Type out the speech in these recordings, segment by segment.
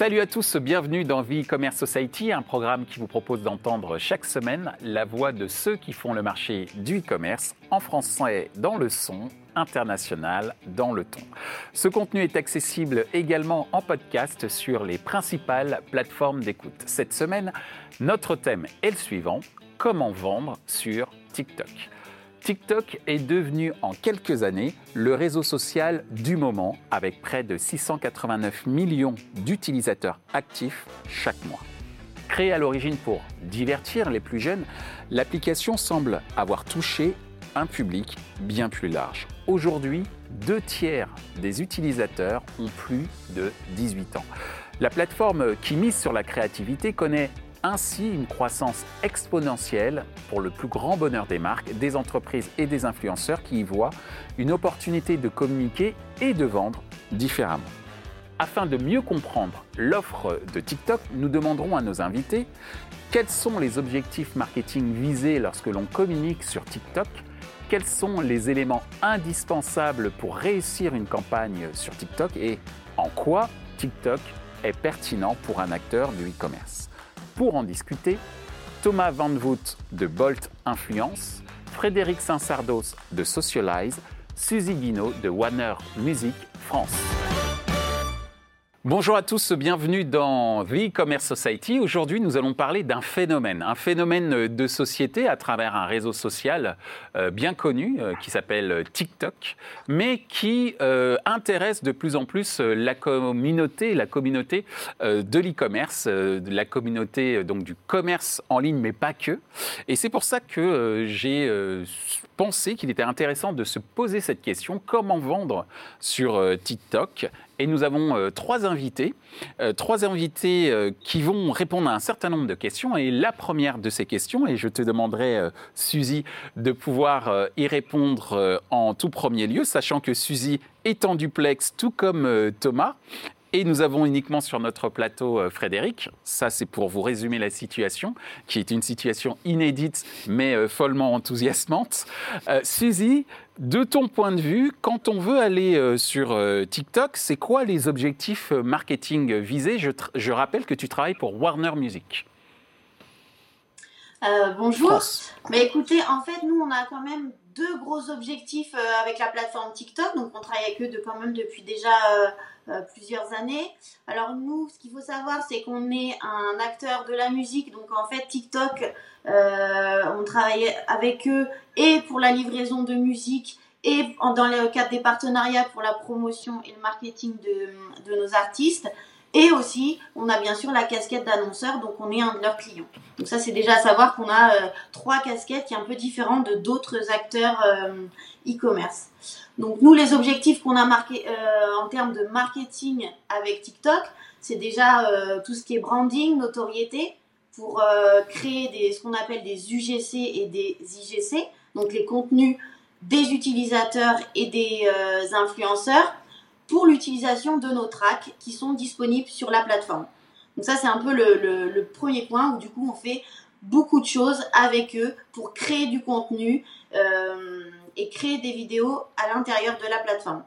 Salut à tous, bienvenue dans Vie Commerce Society, un programme qui vous propose d'entendre chaque semaine la voix de ceux qui font le marché du e-commerce en français dans le son, international dans le ton. Ce contenu est accessible également en podcast sur les principales plateformes d'écoute. Cette semaine, notre thème est le suivant, comment vendre sur TikTok? TikTok est devenu en quelques années le réseau social du moment avec près de 689 millions d'utilisateurs actifs chaque mois. Créée à l'origine pour divertir les plus jeunes, l'application semble avoir touché un public bien plus large. Aujourd'hui, deux tiers des utilisateurs ont plus de 18 ans. La plateforme qui mise sur la créativité connaît ainsi une croissance exponentielle pour le plus grand bonheur des marques, des entreprises et des influenceurs qui y voient une opportunité de communiquer et de vendre différemment. Afin de mieux comprendre l'offre de TikTok, nous demanderons à nos invités quels sont les objectifs marketing visés lorsque l'on communique sur TikTok, quels sont les éléments indispensables pour réussir une campagne sur TikTok et en quoi TikTok est pertinent pour un acteur du e-commerce. Pour en discuter, Thomas Van Voot de Bolt Influence, Frédéric Saint-Sardos de Socialize, Suzy Guinaud de Warner Music France. Bonjour à tous, bienvenue dans The Commerce Society. Aujourd'hui, nous allons parler d'un phénomène, un phénomène de société à travers un réseau social euh, bien connu euh, qui s'appelle TikTok, mais qui euh, intéresse de plus en plus la communauté, la communauté de l'e-commerce, la communauté donc du commerce en ligne, mais pas que. Et c'est pour ça que j'ai pensé qu'il était intéressant de se poser cette question comment vendre sur TikTok et nous avons euh, trois invités, euh, trois invités euh, qui vont répondre à un certain nombre de questions. Et la première de ces questions, et je te demanderai, Suzy, de pouvoir y répondre en tout premier lieu, sachant que Suzy est en duplex, tout comme Thomas. Et nous avons uniquement sur notre plateau Frédéric. Ça, c'est pour vous résumer la situation, qui est une situation inédite, mais follement enthousiasmante. Suzy, de ton point de vue, quand on veut aller euh, sur euh, TikTok, c'est quoi les objectifs euh, marketing visés? Je, rappelle que tu travailles pour Warner Music. bonjour. Mais écoutez, en fait, nous, on a quand même deux gros objectifs avec la plateforme TikTok. Donc, on travaille avec eux de, quand même depuis déjà plusieurs années. Alors, nous, ce qu'il faut savoir, c'est qu'on est un acteur de la musique. Donc, en fait, TikTok euh, on travaillait avec eux et pour la livraison de musique et dans le cadre des partenariats pour la promotion et le marketing de, nos artistes. Et aussi, on a bien sûr la casquette d'annonceur, donc on est un de leurs clients. Donc ça, c'est déjà à savoir qu'on a euh, trois casquettes qui sont un peu différentes de d'autres acteurs euh, e-commerce. donc nous, les objectifs qu'on a marqués en termes de marketing avec TikTok, c'est déjà tout ce qui est branding, notoriété, pour euh, créer des, ce qu'on appelle des UGC et des IGC, donc les contenus des utilisateurs et des euh, influenceurs pour l'utilisation de nos tracks qui sont disponibles sur la plateforme. Donc ça c'est un peu le, premier point où du coup on fait beaucoup de choses avec eux pour créer du contenu euh, et créer des vidéos à l'intérieur de la plateforme.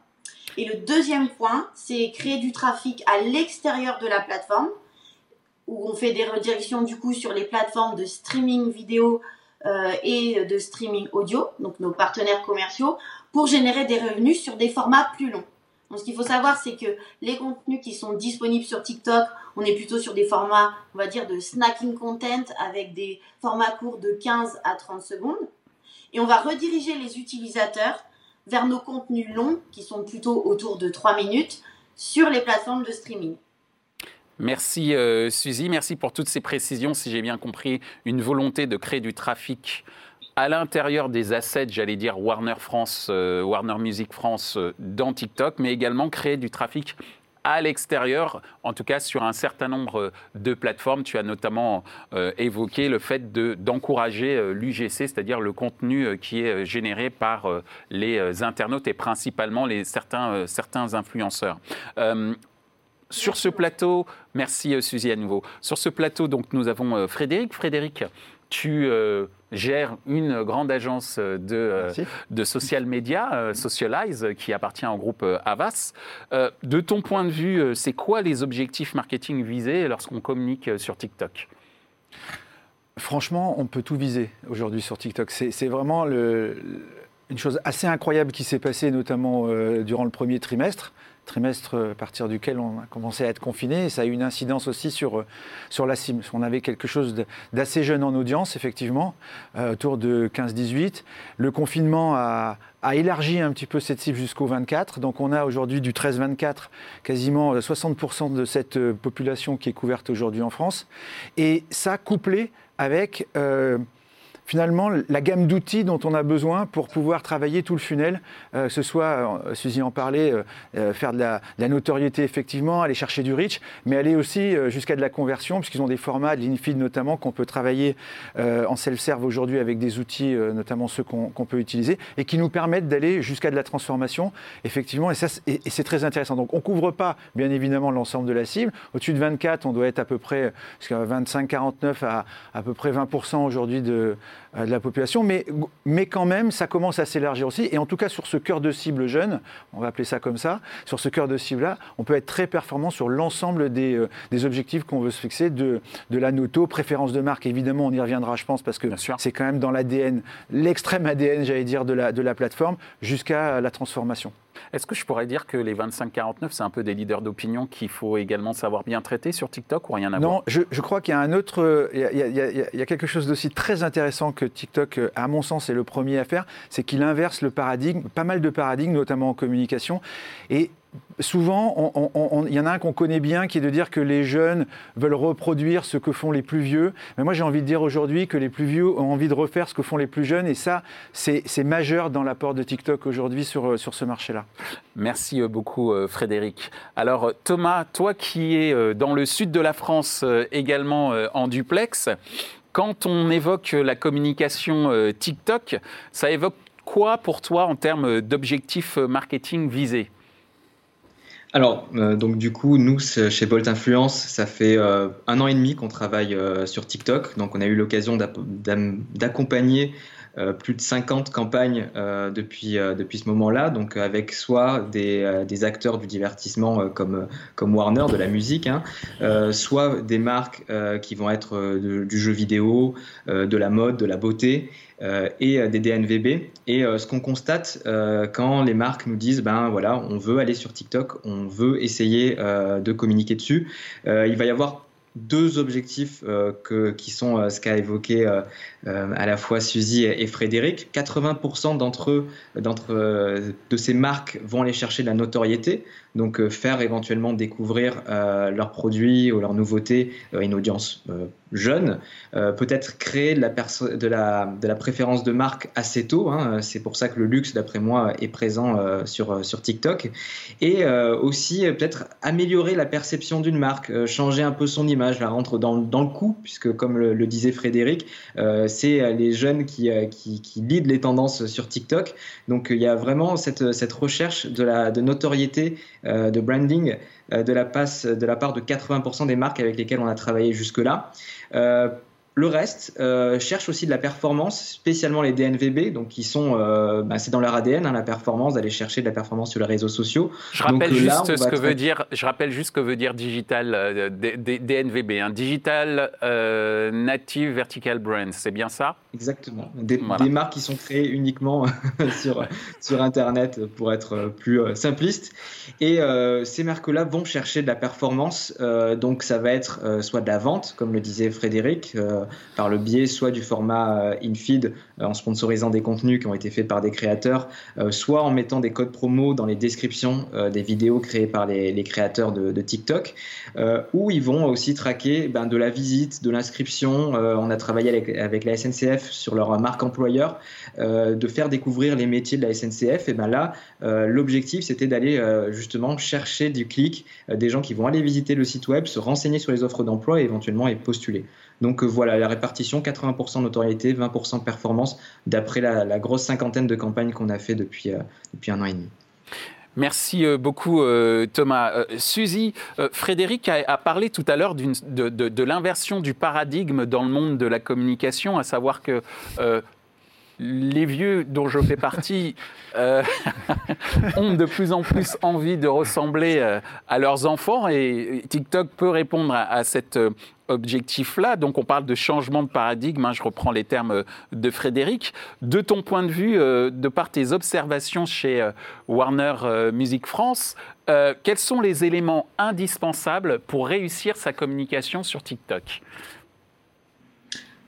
Et le deuxième point, c'est créer du trafic à l'extérieur de la plateforme où on fait des redirections du coup sur les plateformes de streaming vidéo euh, et de streaming audio, donc nos partenaires commerciaux, pour générer des revenus sur des formats plus longs. Donc ce qu'il faut savoir, c'est que les contenus qui sont disponibles sur TikTok, on est plutôt sur des formats, on va dire, de snacking content avec des formats courts de 15 à 30 secondes. Et on va rediriger les utilisateurs vers nos contenus longs, qui sont plutôt autour de 3 minutes, sur les plateformes de streaming. Merci euh, Suzy, merci pour toutes ces précisions. Si j'ai bien compris, une volonté de créer du trafic à l'intérieur des assets, j'allais dire Warner France, euh, Warner Music France euh, dans TikTok, mais également créer du trafic à l'extérieur, en tout cas sur un certain nombre de plateformes. Tu as notamment évoqué le fait d'encourager l'UGC, c'est-à-dire le contenu qui est généré par les internautes et principalement les, certains, influenceurs. Sur ce plateau, merci euh, Suzy à nouveau. Sur ce plateau, donc, nous avons euh, Frédéric. Frédéric, tu gères une grande agence de, de social media, Socialize, qui appartient au groupe Avas. de ton point de vue, c'est quoi les objectifs marketing visés lorsqu'on communique sur TikTok? Franchement, on peut tout viser aujourd'hui sur TikTok. C'est vraiment une chose assez incroyable qui s'est passée, notamment durant le premier trimestre trimestre à partir duquel on a commencé à être confiné. Ça a eu une incidence aussi sur, euh, sur la cible. On avait quelque chose d'assez jeune en audience, effectivement, euh, autour de 15-18. Le confinement a, a, élargi un petit peu cette cible jusqu'au 24. Donc on a aujourd'hui du 13-24, quasiment 60% euh, de cette population qui est couverte aujourd'hui en France. Et ça couplé avec finalement la gamme d'outils dont on a besoin pour pouvoir travailler tout le funnel, euh, ce soit, euh, Suzy en parlait, euh, faire de la, notoriété effectivement, aller chercher du reach, mais aller aussi jusqu'à de la conversion, puisqu'ils ont des formats, de l'infeed notamment, qu'on peut travailler en self-serve aujourd'hui avec des outils, notamment ceux qu'on peut utiliser, et qui nous permettent d'aller jusqu'à de la transformation, effectivement, et, ça, et, c'est très intéressant. Donc on ne couvre pas, bien évidemment, l'ensemble de la cible. Au-dessus de 24, on doit être à peu près, 25-49 à à peu près 20% aujourd'hui de, de la population, mais, mais quand même, ça commence à s'élargir aussi. Et en tout cas, sur ce cœur de cible jeune, on va appeler ça comme ça, sur ce cœur de cible-là, on peut être très performant sur l'ensemble des, euh, des, objectifs qu'on veut se fixer, de, de la noto, préférence de marque, évidemment, on y reviendra, je pense, parce que c'est quand même dans l'ADN, l'extrême ADN, j'allais dire, de la, de la plateforme, jusqu'à la transformation. Est-ce que je pourrais dire que les 25-49, c'est un peu des leaders d'opinion qu'il faut également savoir bien traiter sur TikTok ou rien à voir? Non, je, crois qu'il y a un autre, il y a, quelque chose d'aussi très intéressant que TikTok, à mon sens, est le premier à faire, c'est qu'il inverse le paradigme, pas mal de paradigmes, notamment en communication, et souvent, il y en a un qu'on connaît bien qui est de dire que les jeunes veulent reproduire ce que font les plus vieux. Mais moi, j'ai envie de dire aujourd'hui que les plus vieux ont envie de refaire ce que font les plus jeunes. Et ça, c'est majeur dans l'apport de TikTok aujourd'hui sur, euh, sur ce marché-là. Merci euh, beaucoup, euh, Frédéric. Alors, Thomas, toi qui es dans le sud de la France également en duplex, quand on évoque la communication TikTok, ça évoque quoi pour toi en termes d'objectifs marketing visés? Alors, euh, donc du coup, nous, chez Bolt Influence, ça fait euh, un an et demi qu'on travaille euh, sur TikTok. Donc, on a eu l'occasion d'accompagner plus de 50 campagnes depuis, depuis ce moment-là. Donc, avec soit des, acteurs du divertissement comme, comme Warner, de la musique, hein, soit des marques qui vont être du jeu vidéo, de la mode, de la beauté. Euh, et euh, des DNVB. Et euh, ce qu'on constate quand les marques nous disent, ben voilà, on veut aller sur TikTok, on veut essayer de communiquer dessus, il va y avoir deux objectifs qui sont ce qu'a évoqué à la fois Suzy et, Frédéric. 80% d'entre eux, d'entre de ces marques vont aller chercher de la notoriété, donc faire éventuellement découvrir leurs produits ou leurs nouveautés à une audience jeune, euh, peut-être créer de la, de, la, de la, préférence de marque assez tôt. Hein. C'est pour ça que le luxe, d'après moi, est présent euh, sur, sur TikTok. Et euh, aussi peut-être améliorer la perception d'une marque, changer un peu son image, la rendre dans, dans le coup, puisque comme le, disait Frédéric, c'est les jeunes qui, qui, qui leadent les tendances sur TikTok. Donc il y a vraiment cette, cette recherche de, la, de notoriété, de branding de la, passe, de la part de 80% des marques avec lesquelles on a travaillé jusque-là. Euh, le reste euh, cherche aussi de la performance, spécialement les DNVB, donc qui sont, euh, bah, c'est dans leur ADN, hein, la performance, d'aller chercher de la performance sur les réseaux sociaux. Je rappelle juste ce que veut dire, je rappelle juste ce que veut dire digital DNVB, un digital native vertical brand, c'est bien ça? Exactement. Des, marques qui sont créées uniquement sur sur Internet pour être plus simpliste. Et ces marques-là vont chercher de la performance, donc ça va être soit de la vente, comme le disait Frédéric euh, par le biais soit du format euh, in-feed euh, en sponsorisant des contenus qui ont été faits par des créateurs, soit en mettant des codes promo dans les descriptions des vidéos créées par les, créateurs de, TikTok, où ils vont aussi traquer ben, de la visite, de l'inscription. on a travaillé avec, la SNCF sur leur marque employeur, de faire découvrir les métiers de la SNCF. Et ben là, l'objectif, c'était d'aller justement chercher du clic, des gens qui vont aller visiter le site web, se renseigner sur les offres d'emploi et éventuellement y postuler. Donc voilà, la répartition, 80% notoriété, 20% performance, d'après la, grosse cinquantaine de campagnes qu'on a fait depuis, euh, un an et demi. Merci euh, beaucoup euh, Thomas. Euh, Suzy, Frédéric a, parlé tout à l'heure de l'inversion du paradigme dans le monde de la communication, à savoir que les vieux dont je fais partie euh, ont de plus en plus envie de ressembler euh, à leurs enfants et TikTok peut répondre à, cet euh, objectif-là. Donc on parle de changement de paradigme, hein, je reprends les termes de Frédéric. De ton point de vue, de par tes observations chez Warner Music France, quels sont les éléments indispensables pour réussir sa communication sur TikTok?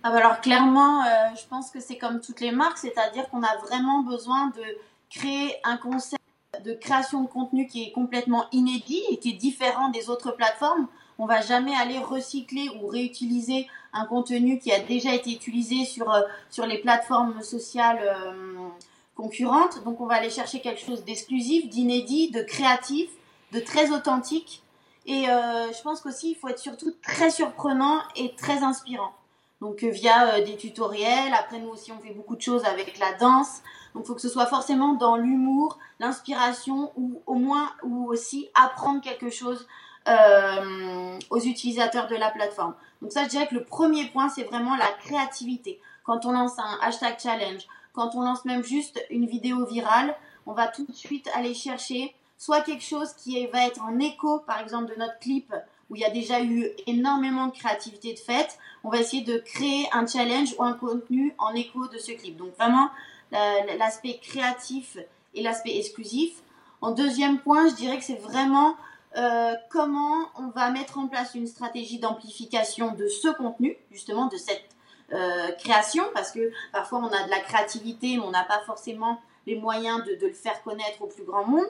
Ah bah alors clairement, euh, je pense que c'est comme toutes les marques, c'est-à-dire qu'on a vraiment besoin de créer un concept de création de contenu qui est complètement inédit et qui est différent des autres plateformes. On va jamais aller recycler ou réutiliser un contenu qui a déjà été utilisé sur, euh, sur les plateformes sociales euh, concurrentes. Donc on va aller chercher quelque chose d'exclusif, d'inédit, de créatif, de très authentique. Et je pense qu'aussi il faut être surtout très surprenant et très inspirant donc euh, via euh, des tutoriels. Après, nous aussi, on fait beaucoup de choses avec la danse. Donc, il faut que ce soit forcément dans l'humour, l'inspiration ou au moins aussi apprendre quelque chose euh, aux utilisateurs de la plateforme. Donc ça, je dirais que le premier point, c'est vraiment la créativité. Quand on lance un hashtag challenge, quand on lance même juste une vidéo virale, on va tout de suite aller chercher soit quelque chose qui va être en écho, par exemple, de notre clip où il y a déjà eu énormément de créativité de fait, on va essayer de créer un challenge ou un contenu en écho de ce clip. Donc vraiment l'aspect créatif et l'aspect exclusif. En deuxième point, je dirais que c'est vraiment euh, comment on va mettre en place une stratégie d'amplification de ce contenu, justement de cette euh, création, parce que parfois on a de la créativité, mais on n'a pas forcément les moyens de, le faire connaître au plus grand monde.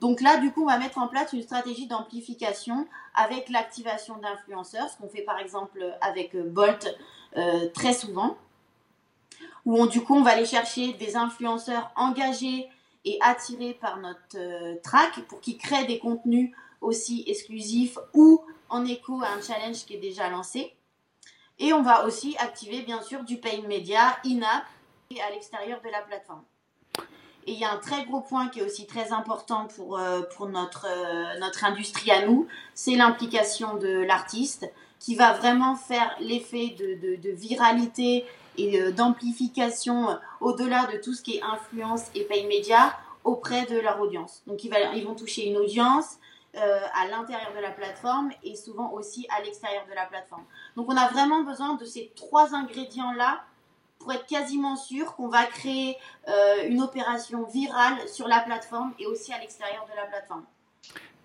Donc là, du coup, on va mettre en place une stratégie d'amplification avec l'activation d'influenceurs, ce qu'on fait par exemple avec euh, Bolt euh, très souvent, où on, du coup, on va aller chercher des influenceurs engagés et attirés par notre euh, track pour qu'ils créent des contenus aussi exclusifs ou en écho à un challenge qui est déjà lancé. Et on va aussi activer, bien sûr, du paid media in-app et à l'extérieur de la plateforme. Et il y a un très gros point qui est aussi très important pour, euh, pour notre, euh, notre industrie à nous, c'est l'implication de l'artiste qui va vraiment faire l'effet de, de, viralité et euh, d'amplification au-delà de tout ce qui est influence et pay média auprès de leur audience. Donc ils, va, ils vont toucher une audience à l'intérieur de la plateforme et souvent aussi à l'extérieur de la plateforme. Donc on a vraiment besoin de ces trois ingrédients-là pour être quasiment sûr qu'on va créer euh, une opération virale sur la plateforme et aussi à l'extérieur de la plateforme.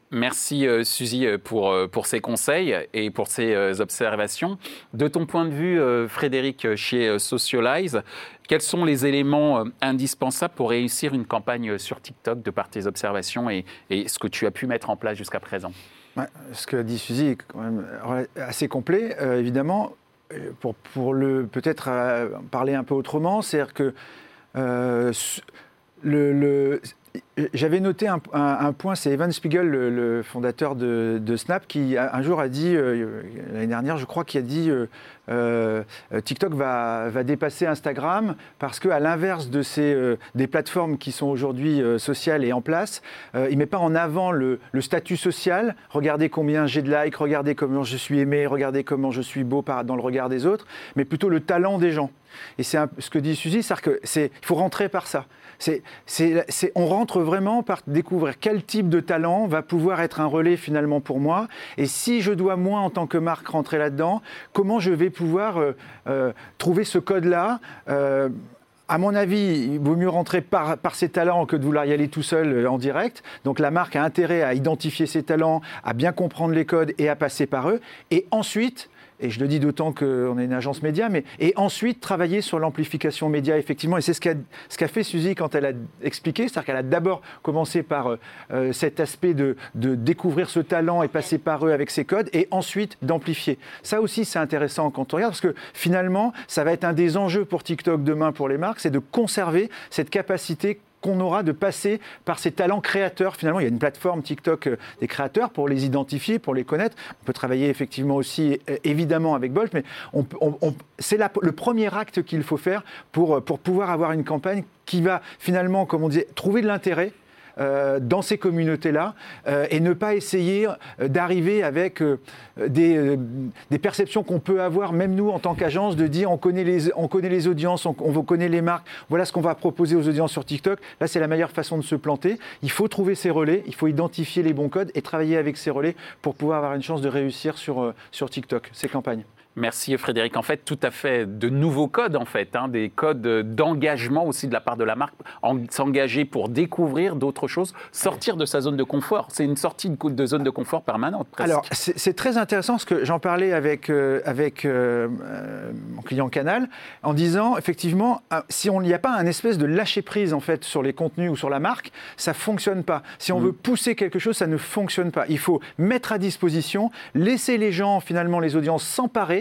Merci euh, Suzy euh, pour, pour ces conseils et pour ces observations. De ton point de vue, Frédéric, chez Socialize, quels sont les éléments indispensables pour réussir une campagne sur TikTok de par tes observations et, et ce que tu as pu mettre en place jusqu'à présent? Ce que dit Suzy est quand même assez complet, évidemment pour, pour le peut-être euh, parler un peu autrement, c'est-à-dire que euh, le, j'avais noté un, point, c'est Evan Spiegel, le, fondateur de, Snap, qui un jour a dit, euh, l'année dernière, je crois, qu'il a dit euh, TikTok va, va, dépasser Instagram parce qu'à l'inverse de ces, des plateformes qui sont aujourd'hui sociales et en place, il ne met pas en avant le, statut social. Regardez combien j'ai de likes, regardez comment je suis aimé, regardez comment je suis beau dans le regard des autres, mais plutôt le talent des gens. Et c'est ce que dit Suzy, c'est-à-dire qu'il faut rentrer par ça. on rentre vraiment par découvrir quel type de talent va pouvoir être un relais finalement pour moi. Et si je dois, moi, en tant que marque, rentrer là-dedans, comment je vais pouvoir euh, euh, trouver ce code-là euh, à mon avis, il vaut mieux rentrer par, par ses talents que de vouloir y aller tout seul en direct. Donc la marque a intérêt à identifier ses talents, à bien comprendre les codes et à passer par eux. Et ensuite, et je le dis d'autant qu'on est une agence média, mais et ensuite travailler sur l'amplification média, effectivement. Et c'est ce qu'a ce fait Suzy quand elle a expliqué, c'est-à-dire qu'elle a d'abord commencé par euh, euh, cet aspect de, de, découvrir ce talent et passer par eux avec ses codes, et ensuite d'amplifier. Ça aussi, c'est intéressant quand on regarde, parce que finalement, ça va être un des enjeux pour TikTok demain pour les marques, c'est de conserver cette capacité qu'on aura de passer par ces talents créateurs. Finalement, il y a une plateforme TikTok euh, des créateurs pour les identifier, pour les connaître. On peut travailler effectivement aussi, euh, évidemment, avec Bolt, mais c'est le premier acte qu'il faut faire pour, euh, pour pouvoir avoir une campagne qui va finalement, comme on disait, trouver de l'intérêt dans ces communautés-là et ne pas essayer d'arriver avec des, perceptions qu'on peut avoir, même nous en tant qu'agence, de dire on connaît les, audiences, on, on connaît les marques, voilà ce qu'on va proposer aux audiences sur TikTok. Là, c'est la meilleure façon de se planter. Il faut trouver ces relais, il faut identifier les bons codes et travailler avec ces relais pour pouvoir avoir une chance de réussir sur TikTok, ces campagnes. Merci Frédéric. En fait, tout à fait de nouveaux codes, en fait, hein, des codes d'engagement aussi de la part de la marque, s'engager pour découvrir d'autres choses, sortir de sa zone de confort. C'est une sortie de zone de confort permanente. Presque. Alors, c'est très intéressant parce que j'en parlais avec, euh, avec euh, euh, mon client Canal en disant, effectivement, si on n'y a pas un espèce de lâcher prise en fait sur les contenus ou sur la marque, ça fonctionne pas. Si on mm. veut pousser quelque chose, ça ne fonctionne pas. Il faut mettre à disposition, laisser les gens, finalement, les audiences s'emparer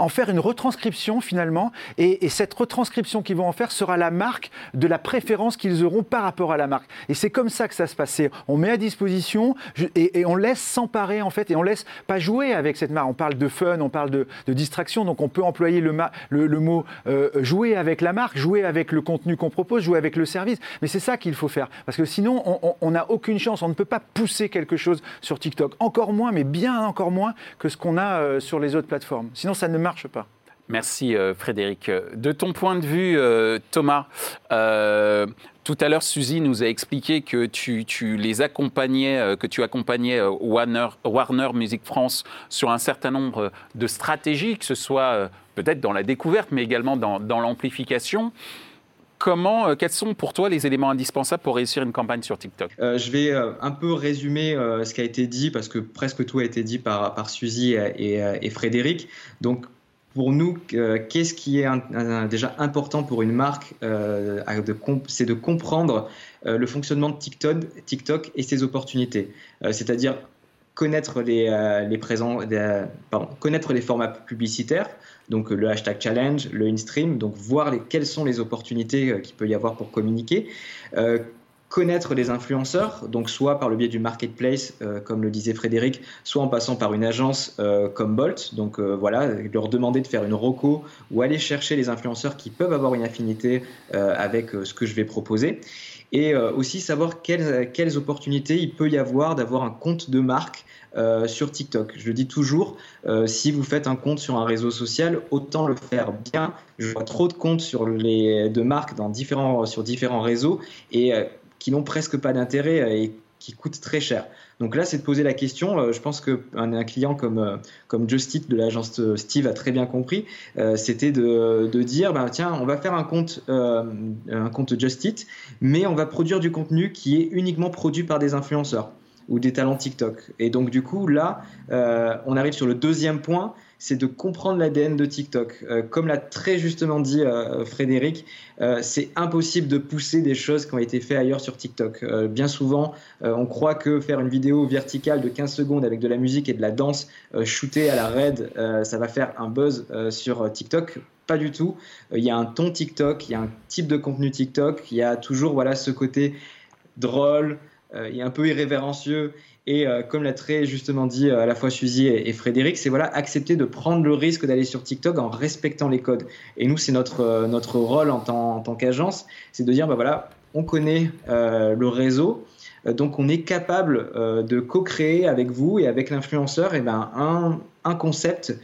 en faire une retranscription finalement, et, cette retranscription qu'ils vont en faire sera la marque de la préférence qu'ils auront par rapport à la marque. Et c'est comme ça que ça se passe. On met à disposition et, on laisse s'emparer en fait, et on laisse pas jouer avec cette marque. On parle de fun, on parle de, distraction, donc on peut employer le, mot euh, jouer avec la marque, jouer avec le contenu qu'on propose, jouer avec le service. Mais c'est ça qu'il faut faire, parce que sinon on n'a aucune chance. On ne peut pas pousser quelque chose sur TikTok, encore moins, mais bien encore moins que ce qu'on a euh, sur les autres plateformes. Sinon, ça ne marche pas. Merci euh, Frédéric. De ton point de vue, euh, Thomas, euh, tout à l'heure, Suzy nous a expliqué que tu, les accompagnais, que tu accompagnais Warner, Warner Music France sur un certain nombre de stratégies, que ce soit peut-être dans la découverte, mais également dans, l'amplification. Comment, quels sont pour toi les éléments indispensables pour réussir une campagne sur TikTok? Je vais un peu résumer ce qui a été dit parce que presque tout a été dit par, par Suzy et, et Frédéric. Donc pour nous, euh, qu'est-ce qui est déjà important pour une marque euh, C'est de comprendre euh, le fonctionnement de TikTok, TikTok et ses opportunités. C'est-à-dire connaître les, présents, pardon, connaître les formats publicitaires, donc le hashtag challenge, le in-stream, donc voir les, quelles sont les opportunités qu'il peut y avoir pour communiquer connaître les influenceurs, donc soit par le biais du marketplace, euh, comme le disait Frédéric, soit en passant par une agence euh, comme Bolt. Donc euh, voilà, leur demander de faire une roco ou aller chercher les influenceurs qui peuvent avoir une affinité avec ce que je vais proposer. Et aussi savoir quelles, quelles, opportunités il peut y avoir d'avoir un compte de marque sur TikTok. Je le dis toujours, si vous faites un compte sur un réseau social, autant le faire bien. Je vois trop de comptes sur les, de marques dans différents, sur différents réseaux et qui n'ont presque pas d'intérêt euh, et qui coûtent très cher. Donc là, c'est de poser la question. Euh, je pense qu'un un client comme, euh, comme Justit de l'agence Steve a très bien compris. C'était de, de, dire, bah, tiens, on va faire un compte, un compte Justit, mais on va produire du contenu qui est uniquement produit par des influenceurs ou des talents TikTok. Et donc du coup, là, on arrive sur le deuxième point c'est de comprendre l'ADN de TikTok. Euh, comme l'a très justement dit euh, Frédéric, euh, c'est impossible de pousser des choses qui ont été faites ailleurs sur TikTok. bien souvent, on croit que faire une vidéo verticale de 15 secondes avec de la musique et de la danse shootée à la raid, ça va faire un buzz sur TikTok pas du tout. Il y a un ton TikTok, il y a un type de contenu TikTok, il y a toujours voilà ce côté drôle, est un peu irrévérencieux et euh, comme l'a très justement dit euh, à la fois Suzy et, Frédéric, c'est voilà accepter de prendre le risque d'aller sur TikTok en respectant les codes. Et nous, c'est notre euh, notre rôle en tant, en tant qu'agence, c'est de dire bah voilà, on connaît le réseau, donc on est capable de co-créer avec vous et avec l'influenceur et ben un, un concept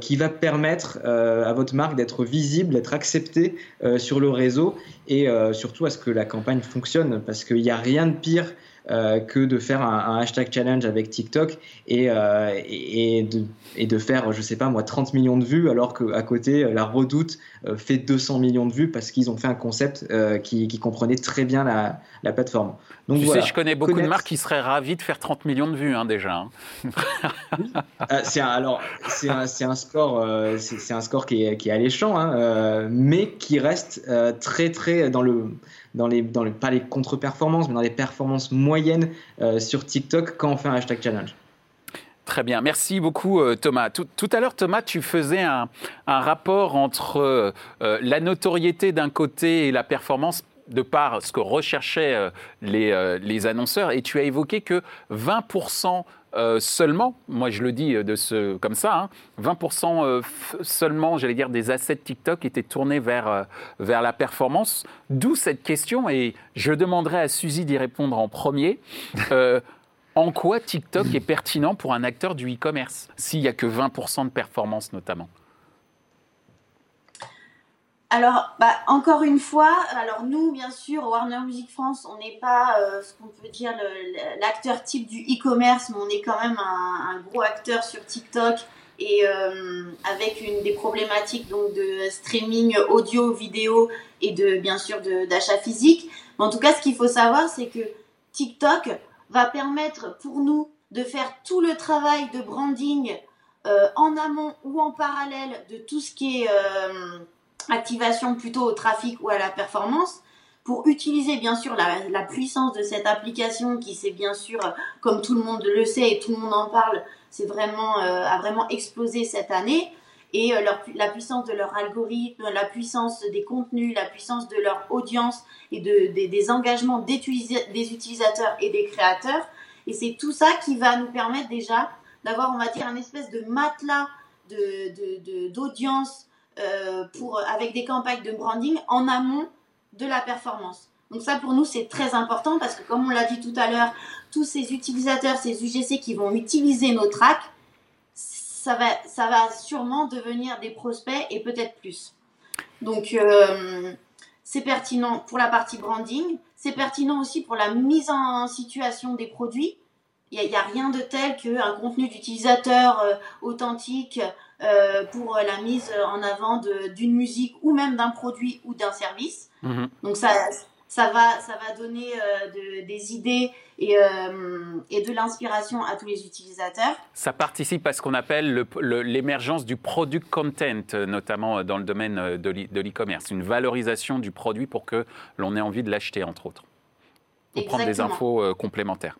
qui va permettre à votre marque d'être visible, d'être acceptée sur le réseau et surtout à ce que la campagne fonctionne parce qu'il n'y a rien de pire euh, que de faire un, hashtag challenge avec TikTok et, euh, et, de, et, de, faire, je sais pas moi, 30 millions de vues alors qu'à côté, la Redoute euh, fait 200 millions de vues parce qu'ils ont fait un concept qui, qui, comprenait très bien la, la plateforme. Donc, tu sais, je connais beaucoup de marques qui seraient ravies de faire 30 millions de vues hein, déjà. Hein. c'est alors c'est un, un, score, c'est un score qui est, qui est alléchant, hein, mais qui reste très très dans le dans les, dans les, pas les contre-performances, mais dans les performances moyennes euh, sur TikTok quand on fait un hashtag challenge. Très bien, merci beaucoup euh, Thomas. Tout, à l'heure Thomas, tu faisais un, rapport entre euh, la notoriété d'un côté et la performance de par ce que recherchaient les, les, annonceurs et tu as évoqué que 20% euh, seulement, moi je le dis de ce, comme ça, 20% hein, euh, seulement, j'allais dire, des assets TikTok étaient tournés vers, vers la performance. D'où cette question, et je demanderai à Suzy d'y répondre en premier. en quoi TikTok est pertinent pour un acteur du e-commerce, s'il n'y a que 20% de performance notamment? Alors, bah, encore une fois, alors nous, bien sûr, Warner Music France, on n'est pas euh, ce qu'on peut dire l'acteur type du e-commerce, mais on est quand même un, gros acteur sur TikTok et euh, avec une des problématiques donc de streaming audio, vidéo et de bien sûr d'achat physique. en tout cas, ce qu'il faut savoir, c'est que TikTok va permettre pour nous de faire tout le travail de branding euh, en amont ou en parallèle de tout ce qui est activation plutôt au trafic ou à la performance. Pour utiliser bien sûr la, puissance de cette application qui c'est bien sûr comme tout le monde le sait et tout le monde en parle c'est vraiment euh, a vraiment explosé cette année. Et euh, la puissance de leur algorithme la puissance des contenus la puissance de leur audience et de, des engagements des, des utilisateurs et des créateurs. Et c'est tout ça qui va nous permettre déjà d'avoir on va dire un espèce de matelas d'audience euh, pour, avec des campagnes de branding en amont de la performance. Donc ça, pour nous, c'est très important parce que, comme on l'a dit tout à l'heure, tous ces utilisateurs, ces UGC qui vont utiliser nos tracks, ça va, ça va sûrement devenir des prospects et peut-être plus. Donc, euh, c'est pertinent pour la partie branding. C'est pertinent aussi pour la mise en situation des produits. Il n'y a, rien de tel qu'un contenu d'utilisateur euh, authentique, euh, pour la mise en avant d'une musique ou même d'un produit ou d'un service. Mhm. Donc ça, ça, va, ça va donner euh, des idées et, et de l'inspiration à tous les utilisateurs. Ça participe à ce qu'on appelle l'émergence du product content, notamment dans le domaine de l'e-commerce, une valorisation du produit pour que l'on ait envie de l'acheter, entre autres, pour prendre des infos complémentaires.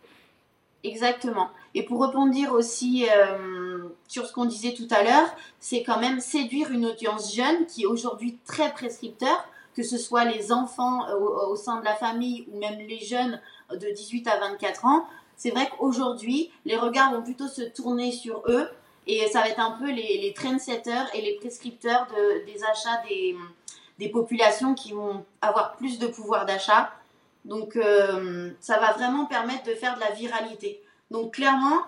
Exactement. Et pour rebondir aussi euh, sur ce qu'on disait tout à l'heure, c'est quand même séduire une audience jeune qui est aujourd'hui très prescripteur, que ce soit les enfants euh, au, sein de la famille ou même les jeunes de 18 à 24 ans. C'est vrai qu'aujourd'hui, les regards vont plutôt se tourner sur eux et ça va être un peu les, trendsetters et les prescripteurs de, des achats des populations qui vont avoir plus de pouvoir d'achat donc, euh, ça va vraiment permettre de faire de la viralité. Donc, clairement,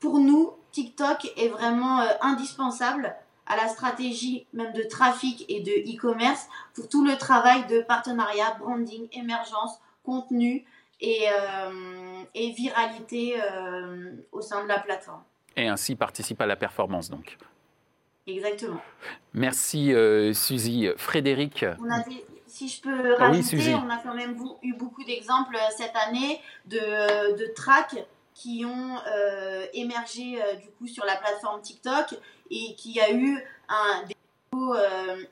pour nous, TikTok est vraiment euh, indispensable à la stratégie même de trafic et de e-commerce pour tout le travail de partenariat, branding, émergence, contenu et, euh, et viralité au sein de la plateforme. Et ainsi participe à la performance donc. Exactement. Merci Suzy. Frédéric. On a si je peux ah rajouter, on a quand même eu beaucoup d'exemples euh, cette année de, de tracks qui ont euh, émergé euh, du coup sur la plateforme TikTok et qui a eu un des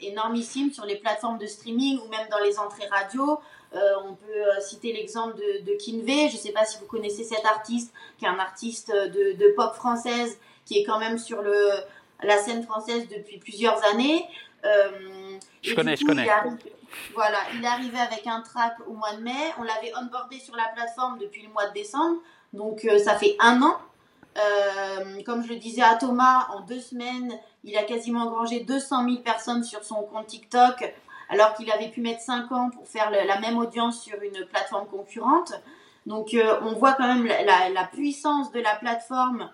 énormissime sur les plateformes de streaming ou même dans les entrées radio. on peut citer l'exemple de, de Kinvey. Je ne sais pas si vous connaissez cet artiste, qui est un artiste de, de pop française, qui est quand même sur le, la scène française depuis plusieurs années. je connais, je connais. Voilà, il est arrivé avec un track au mois de mai. On l'avait onboardé sur la plateforme depuis le mois de décembre. Donc, euh, ça fait un an. Euh, comme je le disais à Thomas, en deux semaines, il a quasiment engrangé 200 000 personnes sur son compte TikTok, alors qu'il avait pu mettre 5 ans pour faire la même audience sur une plateforme concurrente. Donc, euh, on voit quand même la puissance de la plateforme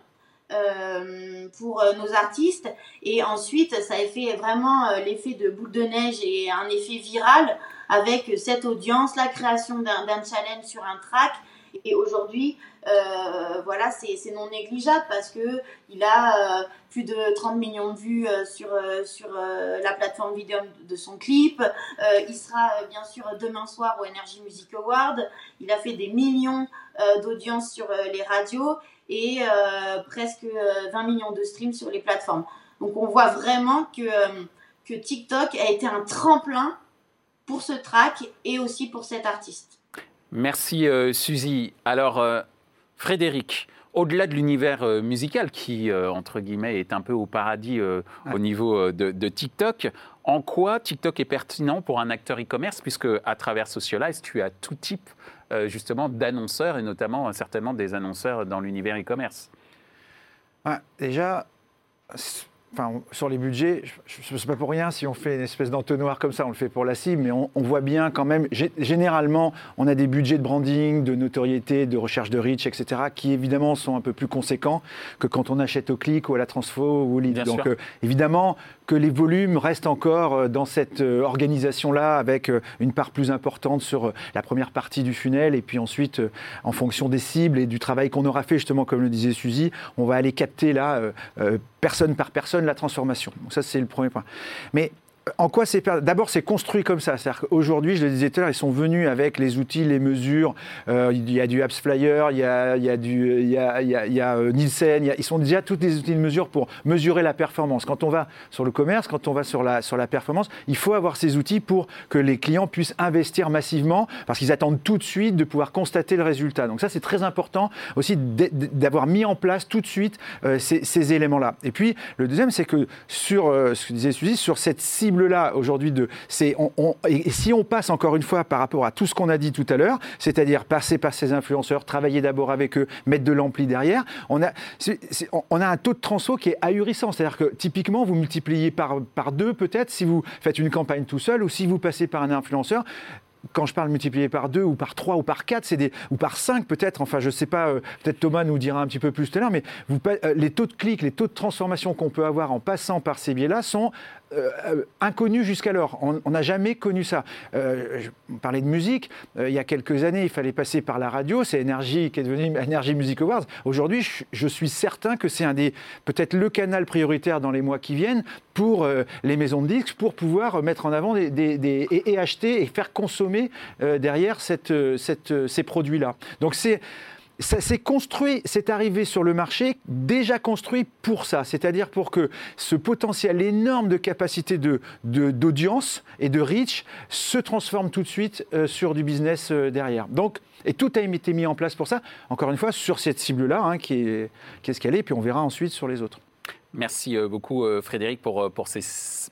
euh, pour euh, nos artistes. Et ensuite, ça a fait vraiment euh, l'effet de boule de neige et un effet viral avec cette audience, la création d'un challenge sur un track. Et aujourd'hui, voilà, c'est non négligeable parce que il a plus de 30 millions de vues sur, sur la plateforme vidéo de son clip. il sera bien sûr demain soir au Energy Music Award. Il a fait des millions d'audience sur les radios et euh, presque 20 euh, millions de streams sur les plateformes. Donc on voit vraiment que, euh, que TikTok a été un tremplin pour ce track et aussi pour cet artiste. Merci Suzy. Alors Frédéric, au-delà de l'univers musical qui, entre guillemets, est un peu au paradis au niveau de, de, TikTok, en quoi TikTok est pertinent pour un acteur e-commerce, puisque à travers Socialize, tu as tout type euh, justement d'annonceurs et notamment euh, certainement des annonceurs dans l'univers e-commerce Déjà, enfin, sur les budgets, je ne sais pas pour rien si on fait une espèce d'entonnoir comme ça, on le fait pour la cible, mais on, voit bien quand même, généralement, on a des budgets de branding, de notoriété, de recherche de reach, etc., qui évidemment sont un peu plus conséquents que quand on achète au clic ou à la transfo ou au lead. Donc euh, évidemment que les volumes restent encore euh, dans cette euh, organisation-là avec une part plus importante sur la première partie du funnel et puis ensuite, en fonction des cibles et du travail qu'on aura fait, justement, comme le disait Suzy, on va aller capter là, personne par personne, la transformation. Donc ça, c'est le premier point. Mais en quoi c'est D'abord, c'est construit comme ça. Qu'aujourd'hui, je le disais tout à l'heure, ils sont venus avec les outils, les mesures. Euh, il y a du Apps Flyer, il y a, y a du, y euh, Nielsen. ils sont déjà tous les outils de mesure pour mesurer la performance. Quand on va sur le commerce, quand on va sur la, sur la performance, il faut avoir ces outils pour que les clients puissent investir massivement parce qu'ils attendent tout de suite de pouvoir constater le résultat. Donc ça, c'est très important aussi d'avoir mis en place tout de suite euh, ces, ces éléments-là. Et puis, le deuxième, c'est que sur, ce que disait Suzy, sur cette cible là aujourd'hui de c'est et si on passe encore une fois par rapport à tout ce qu'on a dit tout à l'heure, c'est-à-dire passer par ces influenceurs, travailler d'abord avec eux, mettre de l'ampli derrière, on a on a un taux de transfo qui est ahurissant, c'est-à-dire que typiquement vous multipliez par par deux peut-être si vous faites une campagne tout seul ou si vous passez par un influenceur quand je parle multiplié par deux ou par trois ou par quatre, c'est des ou par cinq peut-être. Enfin, je sais pas. Euh, peut-être Thomas nous dira un petit peu plus tout à l'heure, mais vous, euh, les taux de clics, les taux de transformation qu'on peut avoir en passant par ces biais-là sont euh, euh, inconnu jusqu'alors. On n'a jamais connu ça. Euh, je parlais de musique. il y a quelques années, il fallait passer par la radio. C'est Énergie qui est devenu Energy Music Awards. Aujourd'hui, je, suis certain que c'est un des, peut-être le canal prioritaire dans les mois qui viennent pour les maisons de disques, pour pouvoir mettre en avant et, acheter et faire consommer derrière ces produits-là. Donc c'est ça s'est construit, c'est arrivé sur le marché déjà construit pour ça, c'est-à-dire pour que ce potentiel énorme de capacité de, d'audience et de reach se transforme tout de suite euh, sur du business euh, derrière. Donc, et tout a été mis en place pour ça, encore une fois, sur cette cible-là, hein, qui, est, qui est ce qu'elle est, puis on verra ensuite sur les autres. Merci euh, beaucoup Frédéric pour, pour, ces,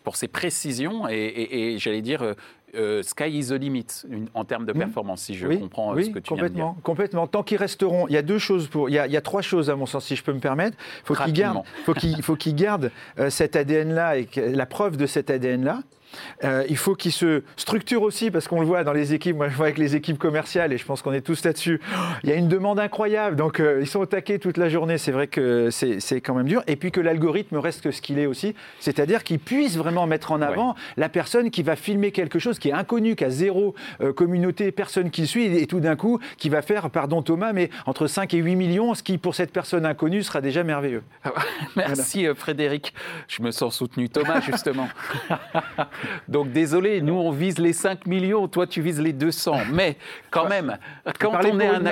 pour ces précisions et j'allais dire euh, sky is the limit en termes de performance, si je comprends euh, ce que tu viens de dire. Complètement. Tant qu'ils resteront, il y a deux choses pour, il y a, trois choses à mon sens, si je peux me permettre. Faut qu'ils gardent, faut qu'ils, faut qu'ils gardent euh, cet ADN-là et la preuve de cet ADN-là. Euh, il faut qu'ils se structurent aussi, parce qu'on le voit dans les équipes, moi je vois avec les équipes commerciales, et je pense qu'on est tous là-dessus, il y a une demande incroyable, donc euh, ils sont au taquet toute la journée, c'est vrai que c'est quand même dur, et puis que l'algorithme reste ce qu'il est aussi, c'est-à-dire qu'il puisse vraiment mettre en avant la personne qui va filmer quelque chose qui est inconnu, qui a zéro euh, communauté, personne qui suit, et tout d'un coup, qui va faire, pardon Thomas, mais entre 5 et 8 millions, ce qui pour cette personne inconnue sera déjà merveilleux. Merci Frédéric, je me sens soutenu. Thomas, justement. Donc désolé, nous on vise les 5 millions, toi tu vises les 200. Mais quand même, quand on, est un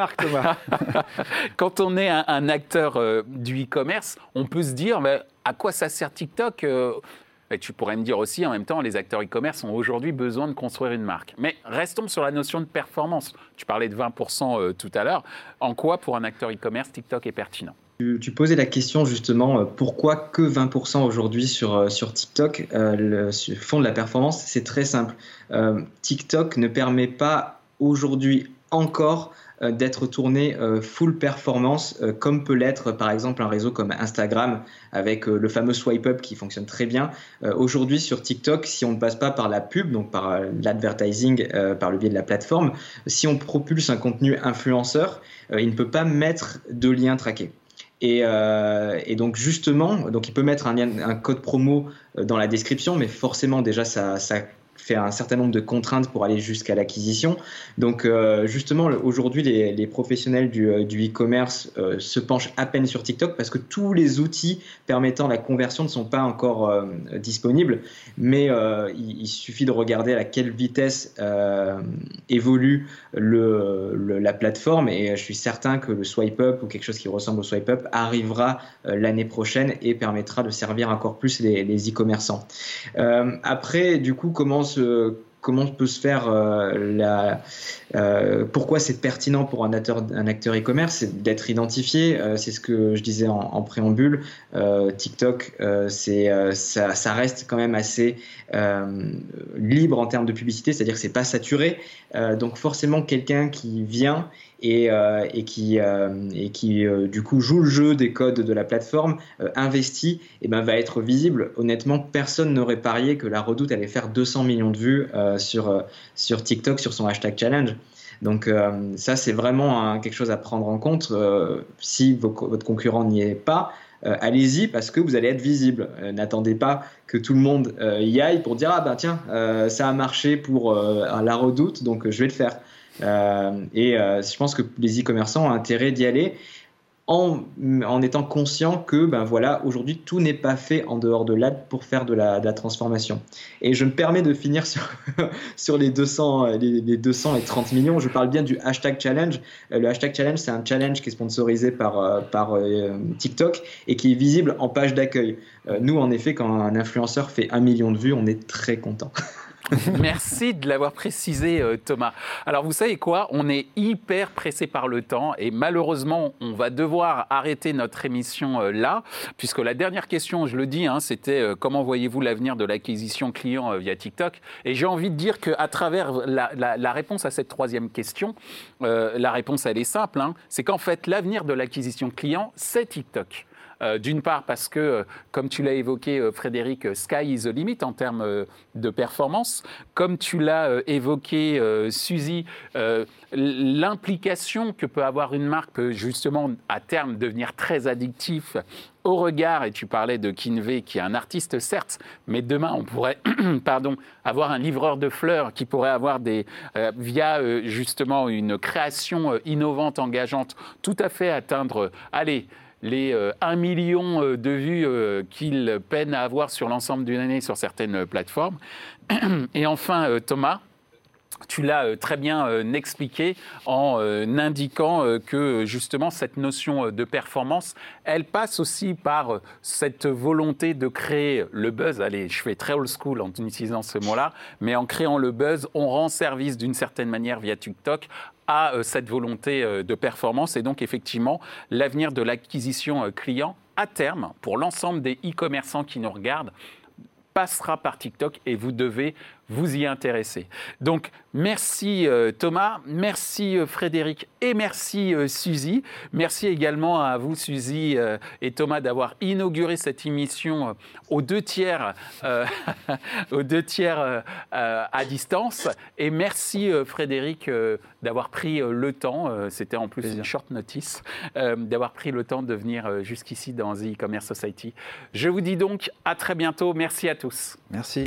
quand on est un, acteur euh, du e-commerce, on peut se dire à quoi ça sert TikTok euh, et tu pourrais me dire aussi, en même temps, les acteurs e-commerce ont aujourd'hui besoin de construire une marque. Mais restons sur la notion de performance. Tu parlais de 20% euh, tout à l'heure. En quoi, pour un acteur e-commerce, TikTok est pertinent? Tu, posais la question justement, euh, pourquoi que 20% aujourd'hui sur, euh, sur TikTok euh, le, font de la performance? C'est très simple. TikTok ne permet pas aujourd'hui encore d'être tourné full performance comme peut l'être par exemple un réseau comme Instagram avec le fameux swipe up qui fonctionne très bien. Aujourd'hui sur TikTok, si on ne passe pas par la pub, donc par l'advertising, par le biais de la plateforme, si on propulse un contenu influenceur, il ne peut pas mettre de lien traqué. Et, euh, et, donc justement, donc il peut mettre un, code promo euh, dans la description, mais forcément déjà ça, ça fait un certain nombre de contraintes pour aller jusqu'à l'acquisition. Donc euh, justement, aujourd'hui, les, professionnels du, euh, e-commerce euh, se penchent à peine sur TikTok parce que tous les outils permettant la conversion ne sont pas encore disponibles. Mais il, suffit de regarder à quelle vitesse évolue la plateforme et je suis certain que le swipe up ou quelque chose qui ressemble au swipe up arrivera l'année prochaine et permettra de servir encore plus les, e-commerçants. après, du coup, comment peut se faire la, pourquoi c'est pertinent pour un acteur, un acteur e-commerce, c'est d'être identifié. c'est ce que je disais en, préambule. TikTok, c'est ça, ça, reste quand même assez libre en termes de publicité, c'est-à-dire que c'est pas saturé. donc forcément, quelqu'un qui vient et, euh, et qui, euh, euh, du coup joue le jeu des codes de la plateforme, investit, et ben, va être visible. Honnêtement, personne n'aurait parié que la Redoute allait faire 200 millions de vues sur TikTok, sur son hashtag challenge. Donc ça, c'est vraiment quelque chose à prendre en compte. si votre concurrent n'y est pas, allez-y parce que vous allez être visible. N'attendez pas que tout le monde y aille pour dire ah ben tiens ça a marché pour la redoute donc je vais le faire. Euh, et euh, je pense que les e-commerçants ont intérêt d'y aller. En, en, étant conscient que ben voilà aujourd'hui tout n'est pas fait en dehors de l'ad pour faire de la, transformation. Et je me permets de finir sur, sur les 200 les, les, 200 et 30 millions. Je parle bien du hashtag challenge. Euh, le hashtag challenge c'est un challenge qui est sponsorisé par, par TikTok et qui est visible en page d'accueil. Nous en effet quand un influenceur fait un million de vues on est très content Merci de l'avoir précisé, euh, Thomas. Alors, vous savez quoi? On est hyper pressé par le temps et malheureusement, on va devoir arrêter notre émission euh, là, puisque la dernière question, je le dis, hein, c'était euh, comment voyez-vous l'avenir de l'acquisition client via TikTok? Et j'ai envie de dire qu'à travers la, réponse à cette troisième question, la réponse, elle est simple. Hein. c'est qu'en fait, l'avenir de l'acquisition client, c'est TikTok. Euh, d'une part parce que, euh, comme tu l'as évoqué, euh, Frédéric, sky is the limit en termes de performance. Comme tu l'as évoqué, Suzy, l'implication que peut avoir une marque peut justement à terme devenir très addictif au regard, et tu parlais de Kinvey, qui est un artiste certes, mais demain on pourrait pardon, avoir un livreur de fleurs qui pourrait avoir des, via justement une création innovante, engageante, tout à fait atteindre, les 1 euh, million euh, de vues euh, qu'il peine à avoir sur l'ensemble d'une année sur certaines plateformes. Et enfin, Thomas, tu l'as très bien expliqué en indiquant que justement cette notion de performance, elle passe aussi par cette volonté de créer le buzz. Allez, je fais très old school en utilisant ce mot-là, mais en créant le buzz, on rend service d'une certaine manière via TikTok à euh, cette volonté euh, de performance. Et donc, effectivement, l'avenir de l'acquisition euh, client, à terme, pour l'ensemble des e-commerçants qui nous regardent, passera par TikTok et vous devez vous y intéresser. Donc, merci euh, Thomas, merci euh, Frédéric et merci euh, Suzy. Merci également à vous, Suzy et Thomas, d'avoir inauguré cette émission aux deux tiers, aux deux tiers à distance. Et merci Frédéric d'avoir pris le temps, c'était en plus une short notice, d'avoir pris le temps de venir jusqu'ici dans The E-Commerce Society. Je vous dis donc à très bientôt. Merci à tous. Merci.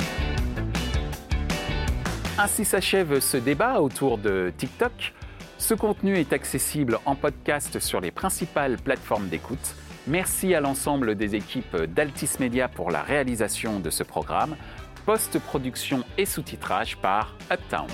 Ainsi s'achève ce débat autour de TikTok. Ce contenu est accessible en podcast sur les principales plateformes d'écoute. Merci à l'ensemble des équipes d'Altis Media pour la réalisation de ce programme. Post-production et sous-titrage par Uptown.